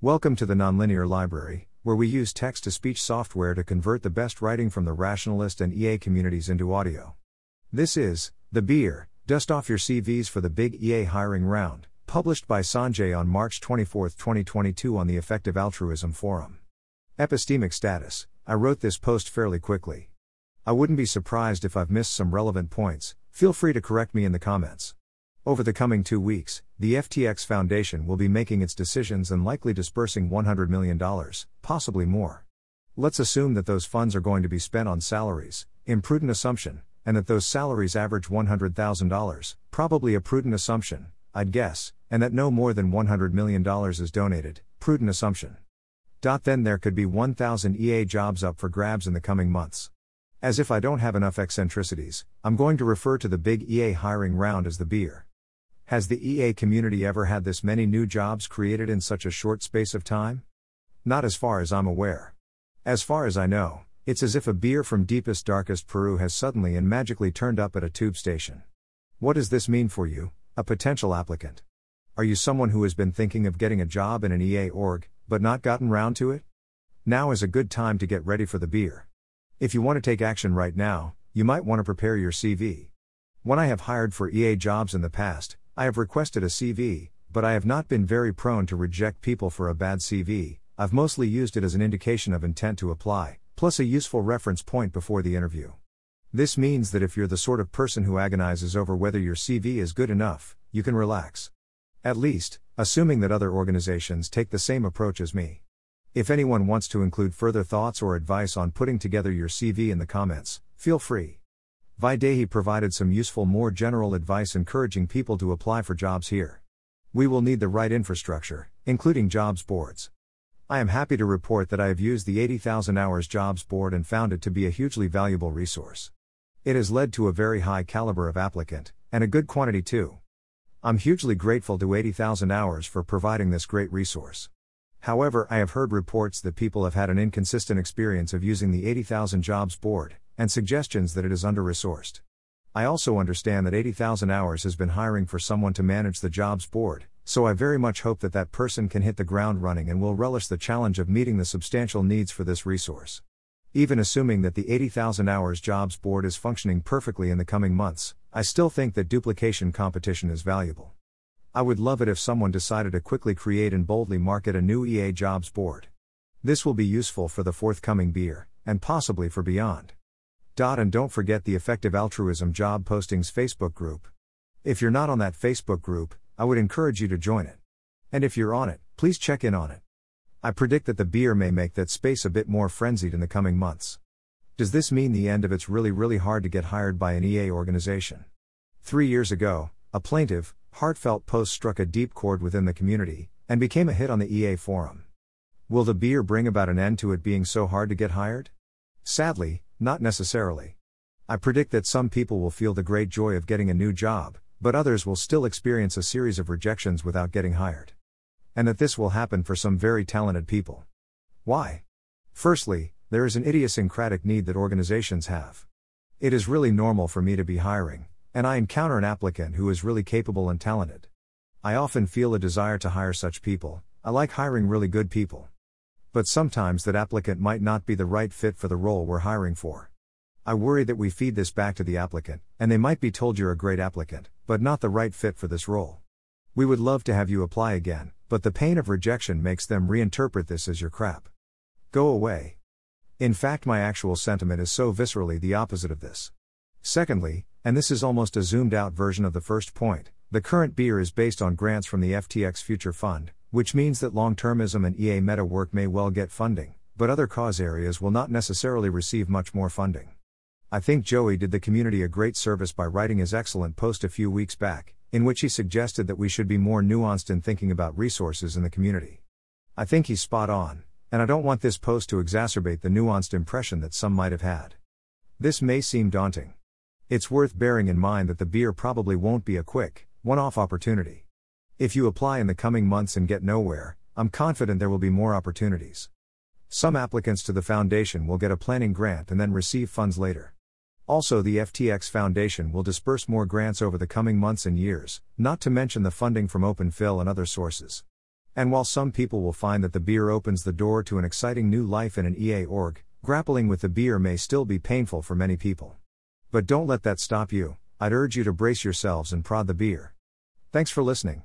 Welcome to the Nonlinear Library, where we use text to speech software to convert the best writing from the rationalist and EA communities into audio. This is The BEAHR Dust Off Your CVs for the Big EA Hiring Round, published by Sanjay on March 24, 2022, on the Effective Altruism Forum. Epistemic status I wrote this post fairly quickly. I wouldn't be surprised if I've missed some relevant points, feel free to correct me in the comments. Over the coming two weeks, the FTX Foundation will be making its decisions and likely dispersing $100 million, possibly more. Let's assume that those funds are going to be spent on salaries, imprudent assumption, and that those salaries average $100,000, probably a prudent assumption, I'd guess, and that no more than $100 million is donated, prudent assumption. Dot then there could be 1,000 EA jobs up for grabs in the coming months. As if I don't have enough eccentricities, I'm going to refer to the big EA hiring round as the BEAHR. Has the EA community ever had this many new jobs created in such a short space of time? Not as far as I'm aware. As far as I know, it's as if a BEAHR from deepest darkest Peru has suddenly and magically turned up at a tube station. What does this mean for you, a potential applicant? Are you someone who has been thinking of getting a job in an EA org, but not gotten round to it? Now is a good time to get ready for the BEAHR. If you want to take action right now, you might want to prepare your CV. When I have hired for EA jobs in the past, I have requested a CV, but I have not been very prone to reject people for a bad CV, I've mostly used it as an indication of intent to apply, plus a useful reference point before the interview. This means that if you're the sort of person who agonizes over whether your CV is good enough, you can relax. At least, assuming that other organizations take the same approach as me. If anyone wants to include further thoughts or advice on putting together your CV in the comments, feel free. Vaidehi provided some useful, more general advice encouraging people to apply for jobs here. We will need the right infrastructure, including jobs boards. I am happy to report that I have used the 80,000 Hours Jobs Board and found it to be a hugely valuable resource. It has led to a very high caliber of applicant, and a good quantity too. I'm hugely grateful to 80,000 Hours for providing this great resource. However, I have heard reports that people have had an inconsistent experience of using the 80,000 Jobs Board, and suggestions that it is under resourced. I also understand that 80,000 Hours has been hiring for someone to manage the jobs board, so I very much hope that that person can hit the ground running and will relish the challenge of meeting the substantial needs for this resource. Even assuming that the 80,000 Hours jobs board is functioning perfectly in the coming months, I still think that duplication competition is valuable. I would love it if someone decided to quickly create and boldly market a new EA jobs board. This will be useful for the forthcoming BEAHR, and possibly for beyond. And don't forget the Effective Altruism Job Postings Facebook group. If you're not on that Facebook group, I would encourage you to join it. And if you're on it, please check in on it. I predict that the BEAHR may make that space a bit more frenzied in the coming months. Does this mean the end of it's really, really hard to get hired by an EA organization? Three years ago, a plaintive, heartfelt post struck a deep chord within the community, and became a hit on the EA forum. Will the BEAHR bring about an end to it being so hard to get hired? Sadly, not necessarily. I predict that some people will feel the great joy of getting a new job, but others will still experience a series of rejections without getting hired. And that this will happen for some very talented people. Why? Firstly, there is an idiosyncratic need that organizations have. It is really normal for me to be hiring, and I encounter an applicant who is really capable and talented. I often feel a desire to hire such people, I like hiring really good people but sometimes that applicant might not be the right fit for the role we're hiring for. I worry that we feed this back to the applicant, and they might be told you're a great applicant, but not the right fit for this role. We would love to have you apply again, but the pain of rejection makes them reinterpret this as your crap. Go away. In fact, my actual sentiment is so viscerally the opposite of this. Secondly, and this is almost a zoomed out version of the first point, the current BEAHR is based on grants from the FTX Future Fund, which means that long termism and EA meta work may well get funding, but other cause areas will not necessarily receive much more funding. I think Joey did the community a great service by writing his excellent post a few weeks back, in which he suggested that we should be more nuanced in thinking about resources in the community. I think he's spot on, and I don't want this post to exacerbate the nuanced impression that some might have had. This may seem daunting. It's worth bearing in mind that the BEAHR probably won't be a quick, one off opportunity. If you apply in the coming months and get nowhere, I'm confident there will be more opportunities. Some applicants to the foundation will get a planning grant and then receive funds later. Also, the FTX Foundation will disperse more grants over the coming months and years, not to mention the funding from OpenPhil and other sources. And while some people will find that the BEAHR opens the door to an exciting new life in an EA org, grappling with the BEAHR may still be painful for many people. But don't let that stop you, I'd urge you to brace yourselves and prod the BEAHR. Thanks for listening.